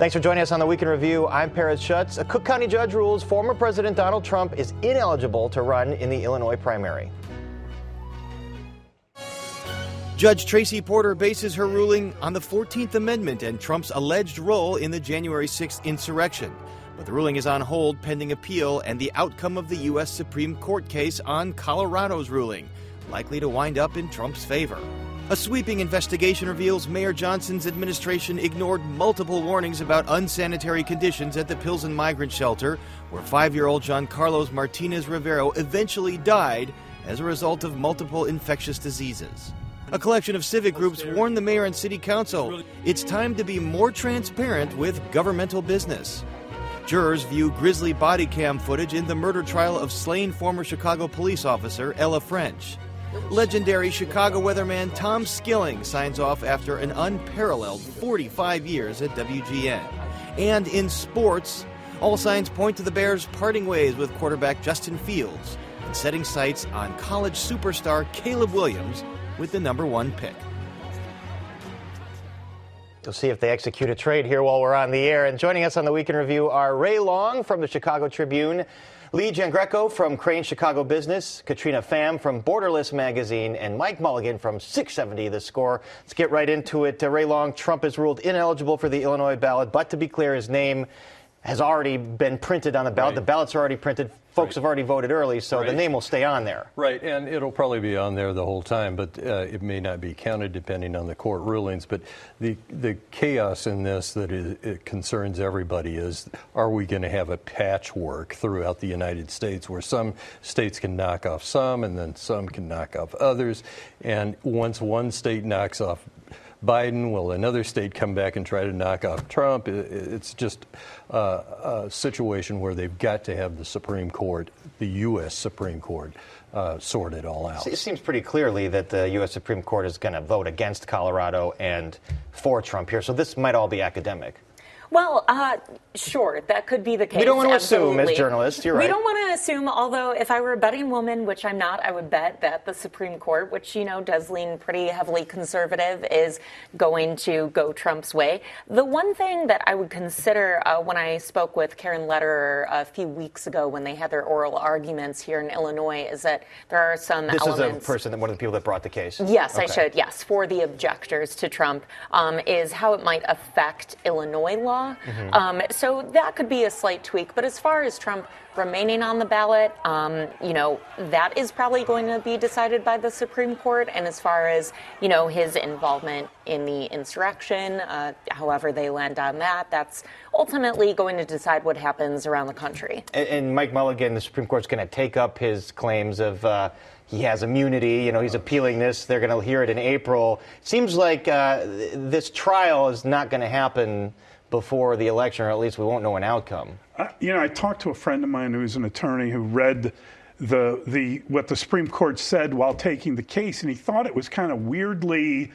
Thanks for joining us on the Week in Review. I'm Paris Schutz. A Cook County judge rules former President Donald Trump is ineligible to run in the Illinois primary. Judge Tracie Porter bases her ruling on the 14th Amendment and Trump's alleged role in the January 6th insurrection. But the ruling is on hold pending appeal and the outcome of the U.S. Supreme Court case on Colorado's ruling, likely to wind up in Trump's favor. A sweeping investigation reveals Mayor Johnson's administration ignored multiple warnings about unsanitary conditions at the Pilsen migrant shelter, where five year old Jean Carlos Martinez Rivero eventually died as a result of multiple infectious diseases. A collection of civic groups warned the mayor and city council it's time to be more transparent with governmental business. Jurors view grisly body cam footage in the murder trial of slain former Chicago police officer Ella French. Legendary Chicago weatherman Tom Skilling signs off after an unparalleled 45 years at WGN. And in sports, all signs point to the Bears parting ways with quarterback Justin Fields and setting sights on college superstar Caleb Williams with the number one pick. We'll see if they execute a trade here while we're on the air. And joining us on the Week in Review are Ray Long from the Chicago Tribune, Lee Giangreco from Crain's Chicago Business, Katrina Pham from Borderless Magazine, and Mike Mulligan from 670 The Score. Let's get right into it. Uh, Ray Long, Trump is ruled ineligible for the Illinois ballot, but to be clear, his name has already been printed on the ballot. Right. The ballots are already printed. Folks Right. have already voted early, so the name will stay on there. Right, and it'll probably be on there the whole time, but uh, it may not be counted depending on the court rulings. But the the chaos in this that it concerns everybody is: Are we going to have a patchwork throughout the United States where some states can knock off some, and then some can knock off others? And once one state knocks off Biden, will another state come back and try to knock off Trump? It's just uh, a situation where they've got to have the Supreme Court, the U.S. Supreme Court, uh, sort it all out. It seems pretty clearly that the U.S. Supreme Court is going to vote against Colorado and for Trump here. So this might all be academic. Well, uh, sure, that could be the case. We don't want to assume as journalists, you're right. We don't want to assume, although if I were a betting woman, which I'm not, I would bet that the Supreme Court, which, you know, does lean pretty heavily conservative, is going to go Trump's way. The one thing that I would consider uh, when I spoke with Caryn Lederer a few weeks ago when they had their oral arguments here in Illinois is that there are some This elements. is a person, that one of the people that brought the case. Yes, I should. Yes, for the objectors to Trump um, is how it might affect Illinois law. Mm-hmm. Um, so that could be a slight tweak. But as far as Trump remaining on the ballot, um, you know, that is probably going to be decided by the Supreme Court. And as far as you know, his involvement in the insurrection, uh, however they land on that, that's ultimately going to decide what happens around the country. And, and Mike Mulligan, the Supreme Court's going to take up his claims of uh, he has immunity. You know, he's appealing this. They're going to hear it in April. Seems like uh, th- this trial is not going to happen before the election, or at least we won't know an outcome. I- you know, I talked to a friend of mine who's an attorney who read the the what the Supreme Court said while taking the case, and he thought it was kind of weirdly,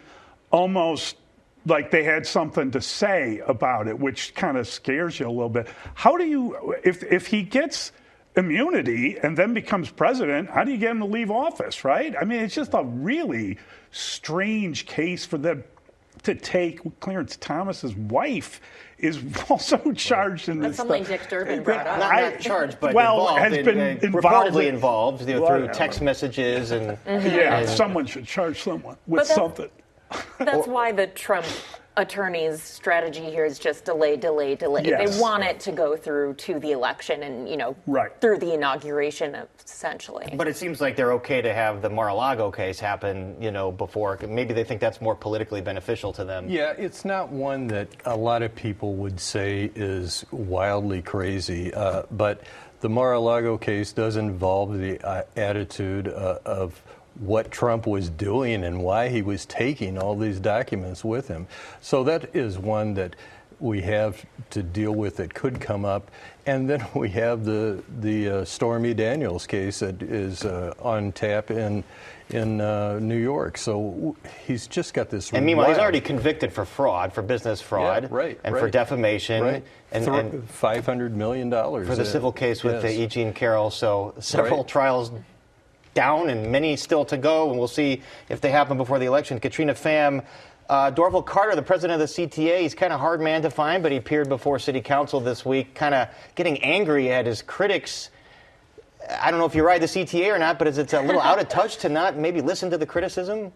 almost like they had something to say about it, which kind of scares you a little bit. How do you, if if he gets immunity and then becomes president, how do you get him to leave office? Right? I mean, it's just a really strange case for them to take. Clarence Thomas's wife is also charged in That's this. something stuff. Dick Durbin brought up. Not, not charged, but well, involved has in- been in- involved reportedly in- involved you know, through text messages and Yeah, and- someone should charge someone with But something. That's why the Trump attorney's strategy here is just delay, delay, delay. Yes. They want it to go through to the election and, you know, Right. through the inauguration, essentially. But it seems like they're okay to have the Mar-a-Lago case happen, you know, before. Maybe they think that's more politically beneficial to them. Yeah, it's not one that a lot of people would say is wildly crazy, uh, but the Mar-a-Lago case does involve the uh, attitude uh, of what Trump was doing and why he was taking all these documents with him. So that is one that we have to deal with that could come up. And then we have the the uh, Stormy Daniels case that is uh, on tap in in uh, New York. So w- he's just got this. And meanwhile, he's already convicted for fraud, for business fraud, yeah, right, and right. for defamation, right. and, and five hundred million dollars for the civil case with yes. E. Jean Carroll. So several Right. trials down and many still to go, and we'll see if they happen before the election. Katrina Pham, Uh, Dorval Carter, the president of the CTA, he's kind of hard man to find, but he appeared before City Council this week, kind of getting angry at his critics. I don't know if you ride the CTA or not, but is it a little out of touch to not maybe listen to the criticism?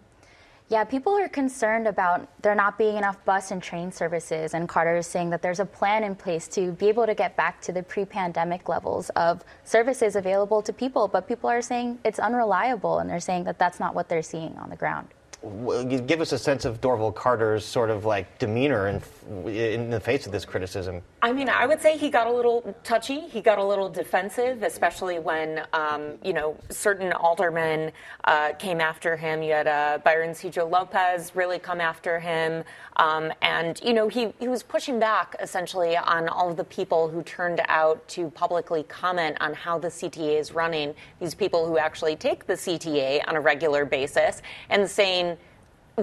Yeah, people are concerned about there not being enough bus and train services, and Carter is saying that there's a plan in place to be able to get back to the pre pandemic levels of services available to people, but people are saying it's unreliable, and they're saying that that's not what they're seeing on the ground give us a sense of Dorval Carter's sort of like demeanor in, in the face of this criticism. I mean, I would say he got a little touchy. He got a little defensive, especially when um, you know certain aldermen uh, came after him. You had uh, Byron Sigcho-Lopez really come after him, um, and you know he he was pushing back essentially on all of the people who turned out to publicly comment on how the CTA is running. These people who actually take the CTA on a regular basis and saying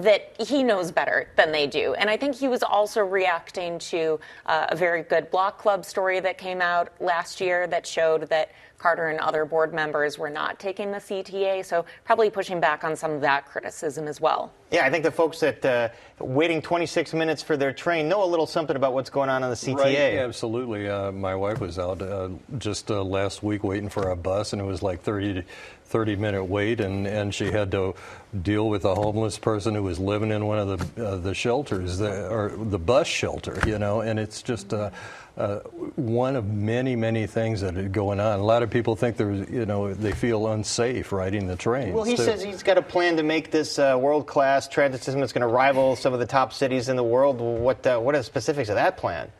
that he knows better than they do. And I think he was also reacting to uh, a very good block club story that came out last year that showed that Carter and other board members were not taking the CTA, so probably pushing back on some of that criticism as well. Yeah, I think the folks that uh, waiting 26 minutes for their train know a little something about what's going on in the CTA. Right, absolutely. Uh, my wife was out uh, just uh, last week waiting for a bus, and it was like 30 30 minute wait, and, and she had to deal with a homeless person who was living in one of the uh, the shelters, the, or the bus shelter, you know, and it's just. Uh, uh, one of many, many things that are going on. A lot of people think they're, you know, they feel unsafe riding the train. Well, he too. says he's got a plan to make this uh, world-class transit system that's going to rival some of the top cities in the world. What, uh, what are the specifics of that plan?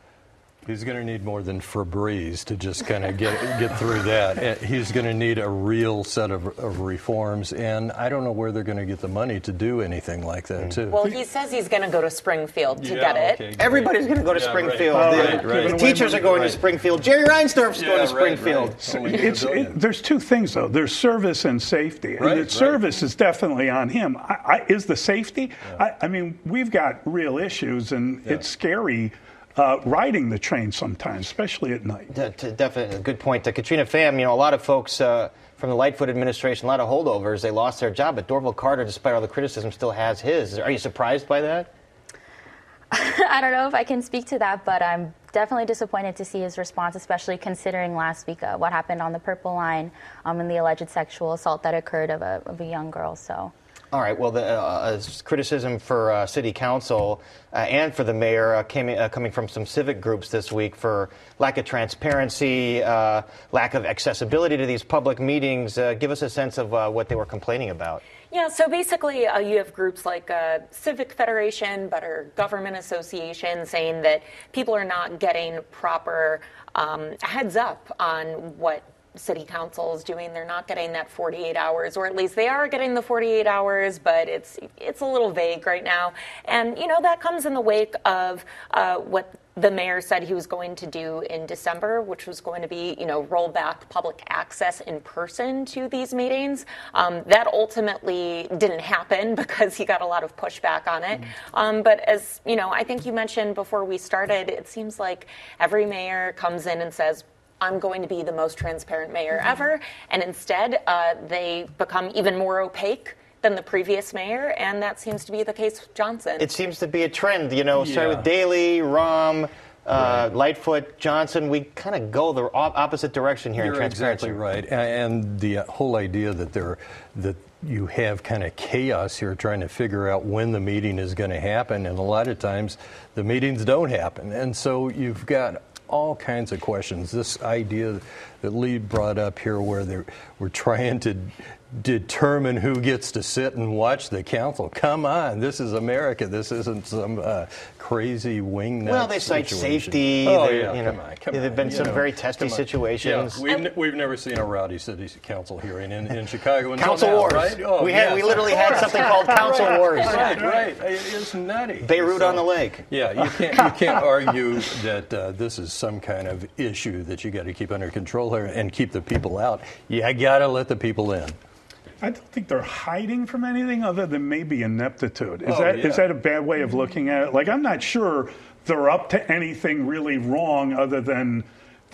He's going to need more than Febreze to just kind of get get through that. Uh, he's going to need a real set of, of, reforms, and I don't know where they're going to get the money to do anything like that, mm. too. Well, he says he's going to go to Springfield to yeah, get it. Everybody's going to go to yeah, Springfield. Right. Oh, right, right. teachers are going to Springfield. Jerry Reinsdorf's yeah, going to Springfield. So it, there's two things though. There's service and safety, and the service is definitely on him. I, I, is the safety? I, I, mean, we've got real issues, and it's scary uh, riding the train sometimes, especially at night. De- definitely, a good point. Uh, Katrina Pham, you know, a lot of folks uh, from the Lightfoot administration, a lot of holdovers, they lost their job, but Dorval Carter, despite all the criticism, still has his. Are you surprised by that? I don't know if I can speak to that, but I'm definitely disappointed to see his response, especially considering last week uh, what happened on the Purple Line um, and the alleged sexual assault that occurred of a, of a young girl. So. All right. Well, the uh, uh, criticism for uh, city council uh, and for the mayor uh, came uh, coming from some civic groups this week for lack of transparency, lack of accessibility to these public meetings. give us a sense of what they were complaining about. Yeah, so basically, uh, you have groups like uh, Civic Federation, Better Government Association, saying that people are not getting proper um, heads up on what city council is doing. They're not getting that 48 hours, or at least they are getting the 48 hours, but it's it's a little vague right now. And you know that comes in the wake of uh, what the mayor said he was going to do in December, which was going to be, you know, roll back public access in person to these meetings. Um, that ultimately didn't happen because he got a lot of pushback on it. Mm-hmm. Um, but as you know, I think you mentioned before we started, it seems like every mayor comes in and says, I'm going to be the most transparent mayor mm-hmm. ever. And instead, uh, they become even more opaque than the previous mayor, and that seems to be the case with Johnson. It seems to be a trend, you know, yeah. with Daley, Rahm. uh, right. Lightfoot, Johnson, we kind of go the opposite direction here You're in transparency. exactly right, and the whole idea that there that you have kind of chaos here trying to figure out when the meeting is going to happen, and a lot of times the meetings don't happen, and so you've got all kinds of questions. This idea that Lee brought up here, where we're trying to determine who gets to sit and watch the council. Come on, this is America. This isn't some uh, crazy wingnut. Well, they cite safety. Oh yeah, you know, come on, come There have been some know, very testy situations. Yeah, we've, n- we've never seen a rowdy city council hearing in, in Chicago. council now, wars. Right? Oh, we had yes, we literally had something called council right, wars. Right, right. It's nutty. Beirut so, on the lake. Yeah, you can't you can't argue that uh, this is some kind of issue that you got to keep under control here and keep the people out. You got to let the people in. I don't think they're hiding from anything other than maybe ineptitude. Is oh, that yeah. is that a bad way of mm-hmm. looking at it? Like I'm not sure they're up to anything really wrong other than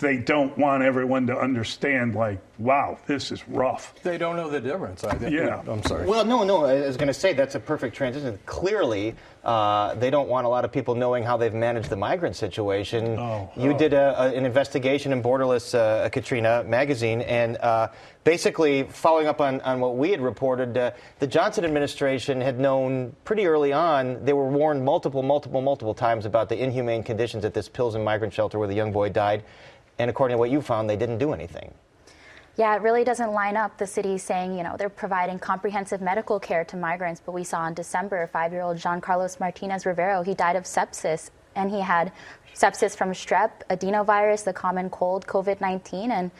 they don't want everyone to understand like wow, this is rough. They don't know the difference. I think. Yeah. I'm sorry. Well, no, no. I was going to say that's a perfect transition. Clearly, uh, they don't want a lot of people knowing how they've managed the migrant situation. Oh, you oh. did a, a, an investigation in Borderless uh, Katrina magazine, and uh, basically following up on, on what we had reported, uh, the Johnson administration had known pretty early on. They were warned multiple, multiple, multiple times about the inhumane conditions at this Pilsen migrant shelter where the young boy died. And according to what you found, they didn't do anything. Yeah, it really doesn't line up. The city saying, you know, they're providing comprehensive medical care to migrants, but we saw in December, five-year-old Jean Carlos Martinez Rivero, he died of sepsis, and he had sepsis from strep, adenovirus, the common cold, COVID-19, and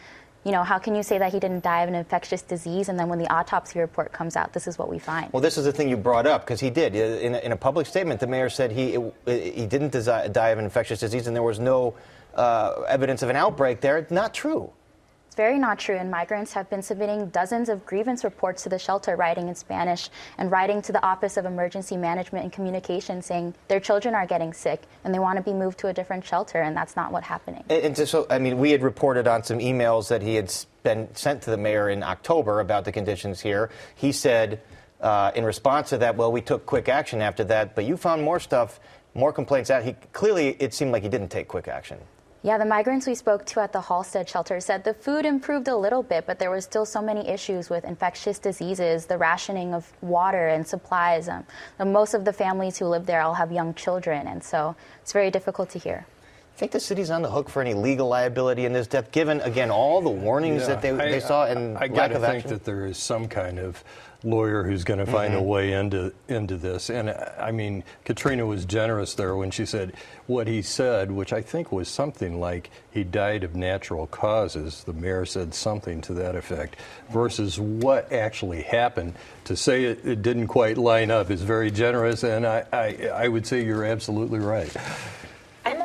you know, how can you say that he didn't die of an infectious disease? And then when the autopsy report comes out, this is what we find. Well, this is the thing you brought up because he did. Uh, in a, in a, public statement, the mayor said he he didn't die of an infectious disease, and there was no uh, evidence of an outbreak there. It's Not true. It's very not true, and migrants have been submitting dozens of grievance reports to the shelter, writing in Spanish, and writing to the Office of Emergency Management and Communication saying their children are getting sick and they want to be moved to a different shelter, and that's not what's happening. And, and so, I mean, we had reported on some emails that he had been sent to the mayor in October about the conditions here. He said, uh, in response to that, well, we took quick action after that, but you found more stuff, more complaints out. He clearly, it seemed like he didn't take quick action. Yeah, the migrants we spoke to at the Halsted shelter said the food improved a little bit, but there were still so many issues with infectious diseases, the rationing of water and supplies. Um, most of the families who live there all have young children, and so it's very difficult to hear. I think the city's on the hook for any legal liability in this death, given again all the warnings Yeah, that they, I- they saw and I, I lack gotta of think action? that there is some kind of lawyer who's going to find a mm-hmm. way into into this. And I mean, Katrina was generous there when she said what he said, which I think was something like he died of natural causes. The mayor said something to that effect, versus what actually happened. To say it, it didn't quite line up is very generous, and I, I I would say you're absolutely right.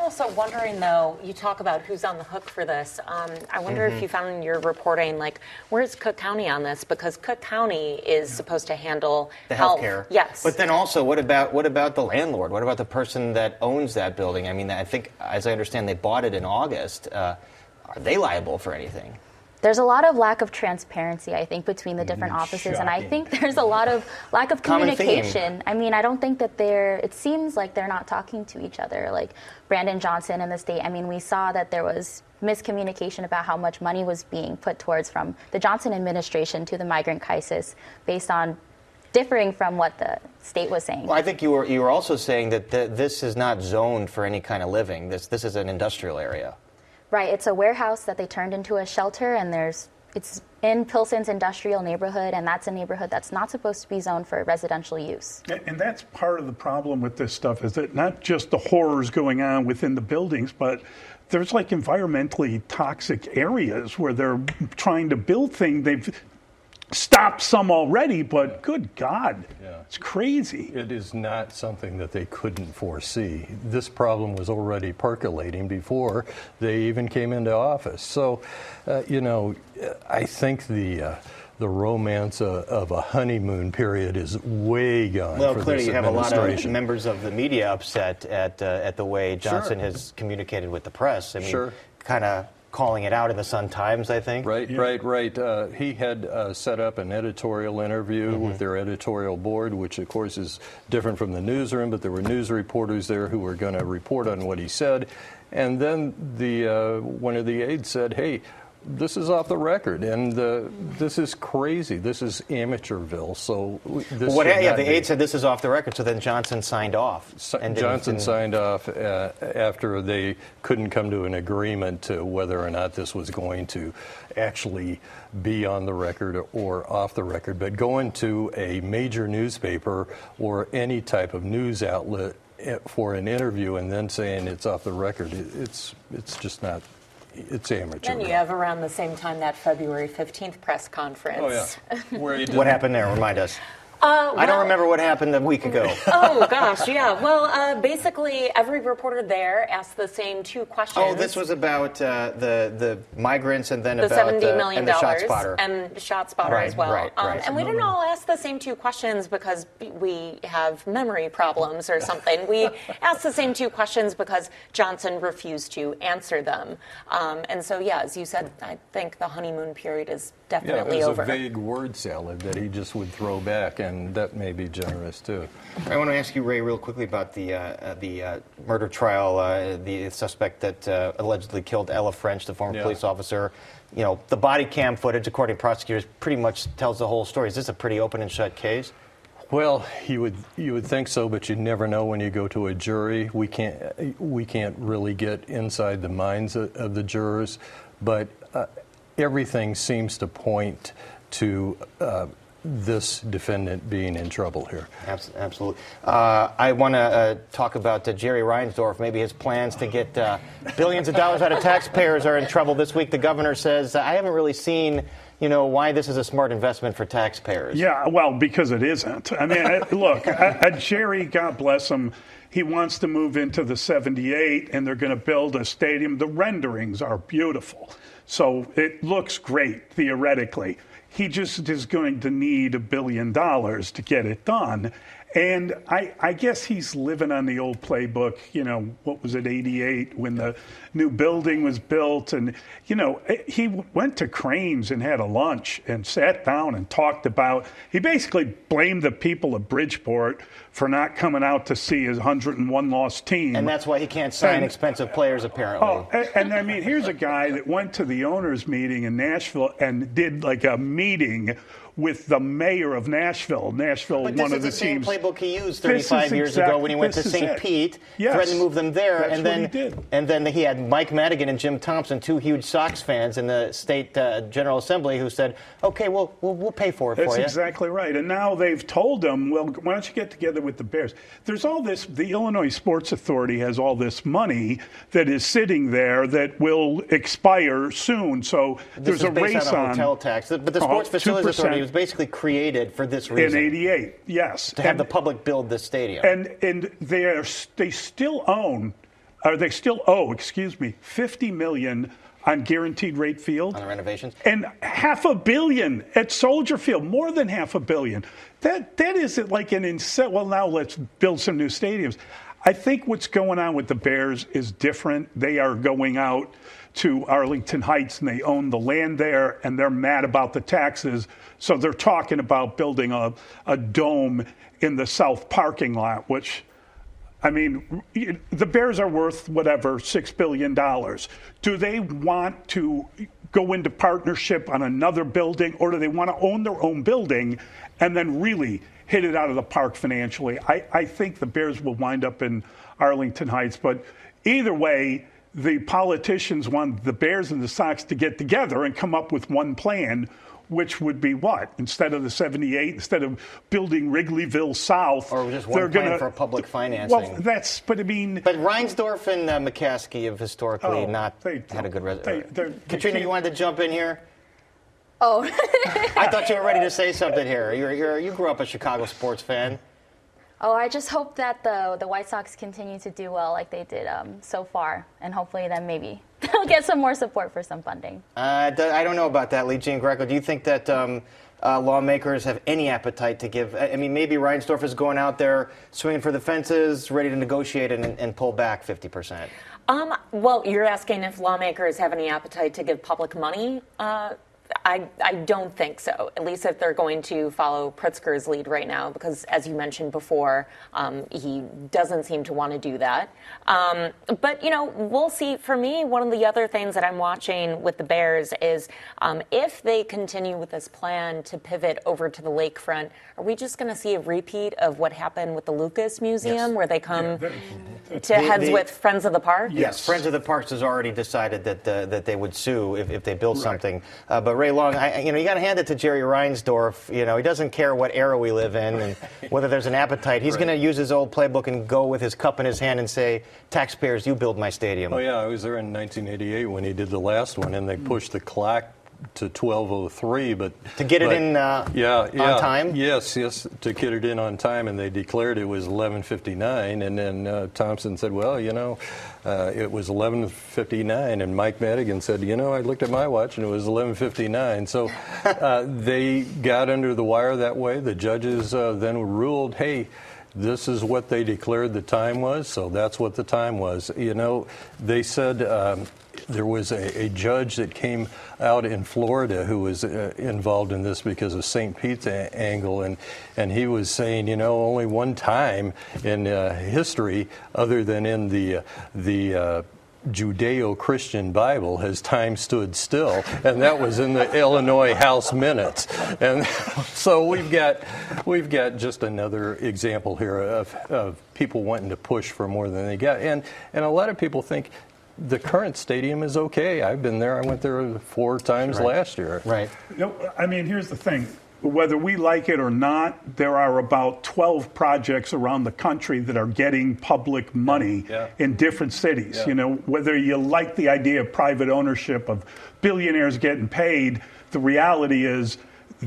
I'm also wondering, though, you talk about who's on the hook for this. Um, I wonder if you found in your reporting, like, where's Cook County on this? Because Cook County is supposed to handle the health. healthcare. Yes. But then also, what about what about the landlord? What about the person that owns that building? I mean, I think, as I understand, they bought it in August. Uh, are they liable for anything? There's a lot of lack of transparency, I think, between the mm-hmm. different offices, and I think there's a lot of lack of communication. I mean, I don't think that they're. It seems like they're not talking to each other. Like Brandon Johnson and the state. I mean, we saw that there was miscommunication about how much money was being put towards from the Johnson administration to the migrant crisis, based on differing from what the state was saying. Well, I think you were you were also saying that th- this is not zoned for any kind of living. This this is an industrial area. Right, it's a warehouse that they turned into a shelter, and there's it's in Pilsen's industrial neighborhood, and that's a neighborhood that's not supposed to be zoned for residential use. And- that's part of the problem with this stuff is that not just the horrors going on within the buildings, but there's like environmentally toxic areas where they're trying to build things. They've stopped some already, but good God, Yeah. it's crazy. It is not something that they couldn't foresee. This problem was already percolating before they even came into office. So, uh, you know, I think the uh, the romance uh, of a honeymoon period is way gone. Well, for clearly this you have a lot of members of the media upset at uh, at the way Johnson Sure. has communicated with the press. I mean, Sure. kind of calling it out in the Sun Times, I think. Right, right, right. Uh, he had uh, set up an editorial interview Mm-hmm. with their editorial board, which of course is different from the newsroom, but there were news reporters there who were going to report on what he said. And then the uh, one of the aides said, "Hey, this is off the record, and uh, this is crazy. This is amateurville. So this What, yeah, the be." aide said this is off the record, so then Johnson signed off. And Johnson didn't- signed off uh, after they couldn't come to an agreement to whether or not this was going to actually be on the record or off the record. But going to a major newspaper or any type of news outlet eh, for an interview and then saying it's off the record, it- it's it's just not. It's amateur. Then you have around the same time that February 15th press conference. Oh yeah. Where you What happened there? Remind us. Uh, I don't remember what happened a week ago. oh gosh, yeah. Well, uh, basically, every reporter there asked the same two questions. Oh, this was about uh, the the migrants and then the about seventy uh, million and the shot dollars spotter. and ShotSpotter Right, as well. right, um, right. And we didn't all ask the same two questions because we have memory problems or something. we asked the same two questions because Johnson refused to answer them. Um, and so, yeah, as you said, I think the honeymoon period is definitely Yeah, definitely it was over. a vague word salad that he just would throw back, and that may be generous too. I want to ask you, Ray, real quickly about the uh, uh, the uh, murder trial. Uh, the suspect that uh, allegedly killed Ella French, the former Yeah. police officer. You know, the body cam footage, according to prosecutors, pretty much tells the whole story. Is this a pretty open and shut case? Well, you would you would think so, but you never know when you go to a jury. We can't we can't really get inside the minds of, of the jurors, but uh, everything seems to point to uh, this defendant being in trouble here. Absolutely. Uh, I want to uh, talk about uh, Jerry Reinsdorf. Maybe his plans to get uh, billions of dollars out of taxpayers are in trouble this week. The governor says, I haven't really seen, you know, why this is a smart investment for taxpayers. Yeah, well, because it isn't. I mean, I- look, uh, uh, Jerry, God bless him, he wants to move into the 78 and they're going to build a stadium. The renderings are beautiful. So it looks great theoretically. He just is going to need a billion dollars to get it done. And I, I guess he's living on the old playbook, you know, what was it, 88, when the new building was built. And, you know, eh, he went to Crain's and had a lunch and sat down and talked about, he basically blamed the people of Bridgeport for not coming out to see his 101 lost team. And that's why he can't sign And- expensive players, apparently. Oh, and, and I mean, here's a guy that went to the owners' meeting in Nashville and did like a meeting with the mayor of Nashville. Nashville, But one this of is the the same teams. playbook he used 35 years exact- ago when he went to St. Pete, Yes. threatened to move them there, That's and what then he did. and then he had Mike Madigan and Jim Thompson, two huge Sox fans in the state uh, General Assembly, who said, "Okay, we'll we'll, we'll pay for it That's for you." exactly right. And now they've told him, well, why don't you get together with the Bears? There's all this, the Illinois Sports Authority has all this money that is sitting there that will expire soon. So This there's is a race on a on. hotel tax, but the Oh, Sports Facilities 2%. Authority was basically created for this reason. in reason 88, yes. to have the public build this stadium. and and they are they still own or they still owe excuse me 50 million on guaranteed rate field on the renovations. and half a billion at Soldier Field more than half a billion that that isn't like an insane well now let's build some new stadiums I think what's going on with the Bears is different they are going out to Arlington Heights and they own the land there and they're mad about the taxes so they're talking about building a, a dome in the south parking lot which I mean, the Bears are worth whatever, $6 billion. Do they want to go into partnership on another building, or do they want to own their own building and then really hit it out of the park financially? I, I think the Bears will wind up in Arlington Heights, but either way, the politicians want the Bears and the Sox to get together and come up with one plan which would be what? Instead of the 78, instead of building Wrigleyville South, Or just one they're plan gonna, for public financing. Well, that's, but I mean, But Reinsdorf and uh, McCaskey have historically Oh, not they had a good don't. Resume. they're- they Katrina, you wanted to jump in here? Oh, I thought you were ready to say something here. You're, you're, you grew up a Chicago sports fan. Oh, I just hope that the the White Sox continue to do well like they did um, so far, and hopefully then maybe they'll get some more support for some funding. Uh, d- I don't know about that, Lee Giangreco. Do you think that um, uh, lawmakers have any appetite to give? I I mean, maybe Reinsdorf is going out there swinging for the fences, ready to negotiate and, and pull back 50%. Um, well, you're asking if lawmakers have any appetite to give public money. Uh, I, I don't think so, at least if they're going to follow Pritzker's lead right now, because as you mentioned before, um, he doesn't seem to want to do that. Um, but, you know, we'll see. For me, one of the other things that I'm watching with the Bears is um, if they continue with this plan to pivot over to the lakefront, are we just going to see a repeat of what happened with the Lucas Museum, Yes. where they come to The- heads the- with Friends of the Park? Yes, Friends of the Parks has already decided that uh, that they would sue if, if they build something. Uh, but Ray Long, I, you know, you got to hand it to Jerry Reinsdorf. You know, he doesn't care what era we live in and whether there's an appetite. He's going to use his old playbook and go with his cup in his hand and say, "Taxpayers, you build my stadium." Oh yeah, I was there in 1988 when he did the last one, and they pushed the clock to 12:03, but to get but, it in uh, yeah, yeah, on time. Yes, yes, to get it in on time, and they declared it was 11:59, and then uh, Thompson said, "Well, you know, uh, it was 11:59," and Mike Madigan said, "You know, I looked at my watch and it was 11:59." So uh, they got under the wire that way. The judges uh, then ruled, "Hey." This is what they declared the time was, so that's what the time was. You know, they said um, there was a, a, judge that came out in Florida who was uh, involved in this because of St. Pete's a- angle, and, and he was saying, you know, only one time in uh, history, other than in the, uh, the uh, Judeo-Christian Bible has time stood still, and that was in the Illinois House minutes. And so we've got we've got just another example here of, of people wanting to push for more than they get, and and a lot of people think the current stadium is okay. I've been there. I went there four times right. last year. Right. You know, I mean, here's the thing whether we like it or not, there are about 12 projects around the country that are getting public money yeah. in different cities. Yeah. You know, whether you like the idea of private ownership of billionaires getting paid, the reality is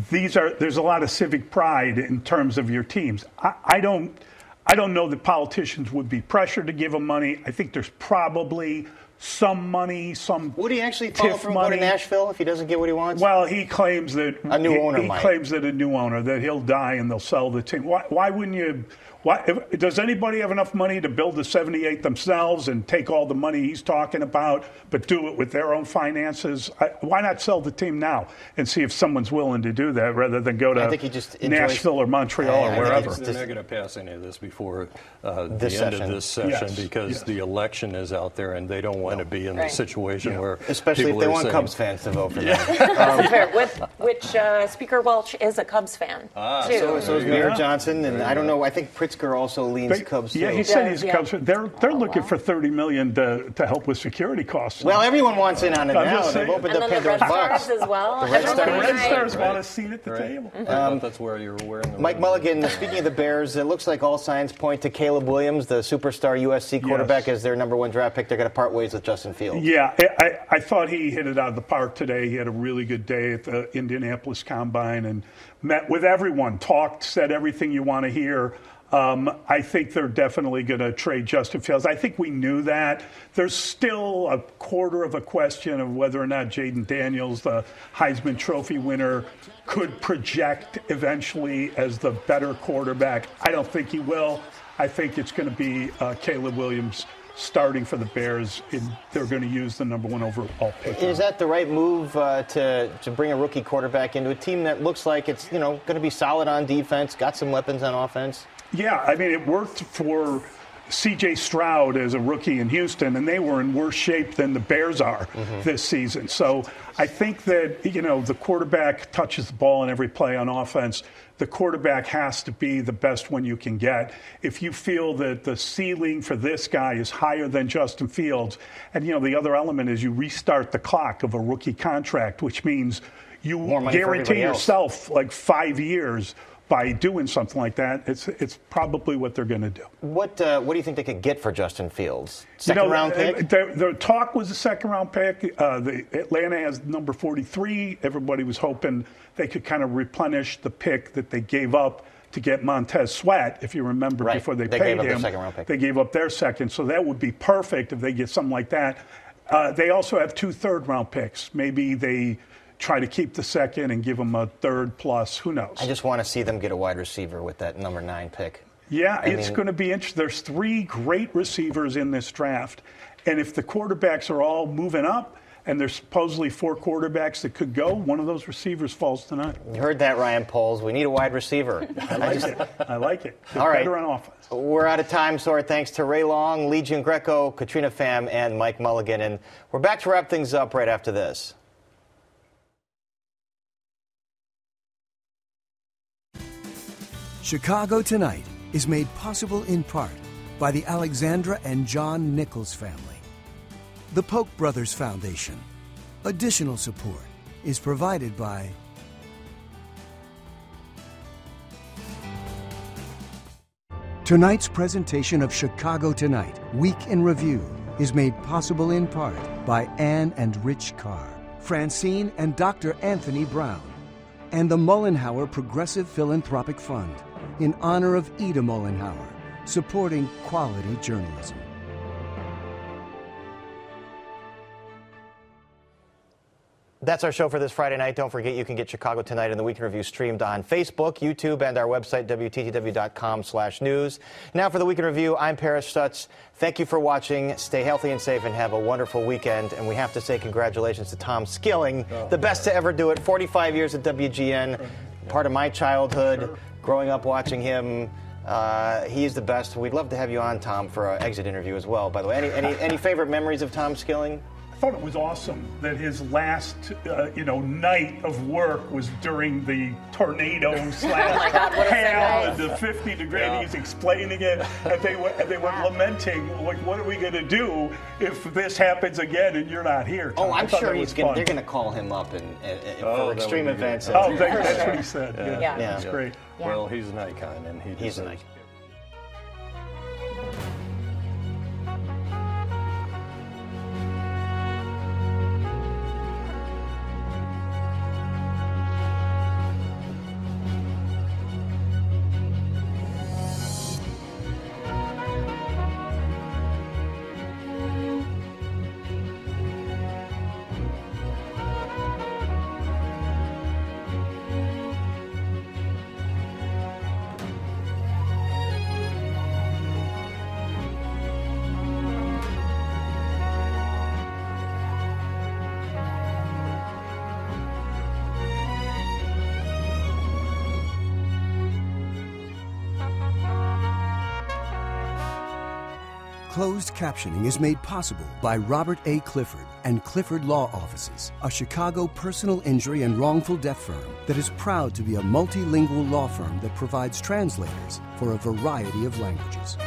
these are there's a lot of civic pride in terms of your teams. I, I don't I don't know that politicians would be pressured to give them money. I think there's probably some money, some. Would he actually follow through money. go to Nashville if he doesn't get what he wants? Well, he claims that a new he, owner. He might. claims that a new owner that he'll die and they'll sell the team. Why, why wouldn't you? Why, if, does anybody have enough money to build the 78 themselves and take all the money he's talking about, but do it with their own finances? I, why not sell the team now and see if someone's willing to do that rather than go to I think he just Nashville or Montreal I or wherever? They're not going to pass any of this before uh, the this end session. of this session yes. because yes. the election is out there and they don't want to be in right. the situation yeah. where especially if they want saying, Cubs fans to vote for yeah. them. Um. With, which uh, Speaker Welch is a Cubs fan ah, too. So, so is Mayor Johnson, and I don't know. I think Pritzker also leans They, Cubs. yeah, too. he said Yeah, he's yeah. Cubs. They're they're oh, looking for 30 million to, to help with security costs. Well, everyone wants in on it I'm now. just They've opened and up then the Pandora's box. As well. The Red Stars. the Red. Stars Right. want a seat at the Right. table. Um, I thought that's where you were wearing the Mike red. Mulligan, speaking of the Bears, it looks like all signs point to Caleb Williams, the superstar USC quarterback, Yes. as their number one draft pick. They're going to part ways with Justin Fields. Yeah, I, I, I thought he hit it out of the park today. He had a really good day at the Indianapolis Combine and met with everyone, talked, said everything you want to hear. Um, I think they're definitely going to trade Justin Fields. I think we knew that. There's still a quarter of a question of whether or not Jayden Daniels, the Heisman Trophy winner, could project eventually as the better quarterback. I don't think he will. I think it's going to be uh, Caleb Williams starting for the Bears. And they're going to use the number one overall pick. Is that the right move uh, to to bring a rookie quarterback into a team that looks like it's you know going to be solid on defense, got some weapons on offense? Yeah, I mean, it worked for C.J. Stroud as a rookie in Houston, and they were in worse shape than the Bears are mm-hmm. this season. So I think that, you know, the quarterback touches the ball in every play on offense. The quarterback has to be the best one you can get. If you feel that the ceiling for this guy is higher than Justin Fields, and, you know, the other element is you restart the clock of a rookie contract, which means you More money for guarantee yourself like five years by doing something like that, it's it's probably what they're going to do. What uh, what do you think they could get for Justin Fields? Second You know, round uh, pick. The, the talk was a second round pick. Uh, the Atlanta has number 43. Everybody was hoping they could kind of replenish the pick that they gave up to get Montez Sweat, if you remember, Right. before they, They paid gave up their him. second round pick. They gave up their second, so that would be perfect if they get something like that. Uh, they also have two third round picks. Maybe they try to keep the second and give them a third plus. Who knows? I just want to see them get a wide receiver with that number nine pick. Yeah, I it's mean- going to be interesting. There's three great receivers in this draft. And if the quarterbacks are all moving up, and there's supposedly four quarterbacks that could go, one of those receivers falls tonight. You heard that, Ryan Poles. We need a wide receiver. I like it. I like it. All right. better on offense. We're out of time, so our thanks to Ray Long, Lee Giangreco, Katrina Pham, and Mike Mulligan. And we're back to wrap things up right after this. Chicago Tonight is made possible in part by the Alexandra and John Nichols family, the Polk Brothers Foundation. Additional support is provided by Tonight's presentation of Chicago Tonight, Week in Review, is made possible in part by Anne and Rich Carr, Francine and Dr. Anthony Brown, and the Mollenhauer Progressive Philanthropic Fund in honor of Ida Mollenhauer, supporting quality journalism. That's our show for this Friday night. Don't forget you can get Chicago Tonight and the Week in Review streamed on Facebook, YouTube, and our website, WTTW.com slash news. Now for the Week in Review, I'm Paris Schutz. Thank you for watching. Stay healthy and safe and have a wonderful weekend. And we have to say congratulations to Tom Skilling, oh, the best to ever do it. 45 years at WGN, part of my childhood, growing up watching him. Uh, he's the best. We'd love to have you on, Tom, for an exit interview as well. By the way, any, any, any favorite memories of Tom Skilling? I thought it was awesome that his last, uh, you know, night of work was during the tornado slash hail and the 50 degree. and He's explaining it, and they were and they were lamenting, like, what are we going to do if this happens again and you're not here? Oh, Tom? I I'm sure he's gonna, they're going to call him up and, and, and Oh, for extreme would be good. events. Oh, and- that, that's what he said. Yeah, Yeah. that's Yeah. great. Well, he's an icon, and he He's an icon. Closed captioning is made possible by Robert A. Clifford and Clifford Law Offices, a Chicago personal injury and wrongful death firm that is proud to be a multilingual law firm that provides translators for a variety of languages.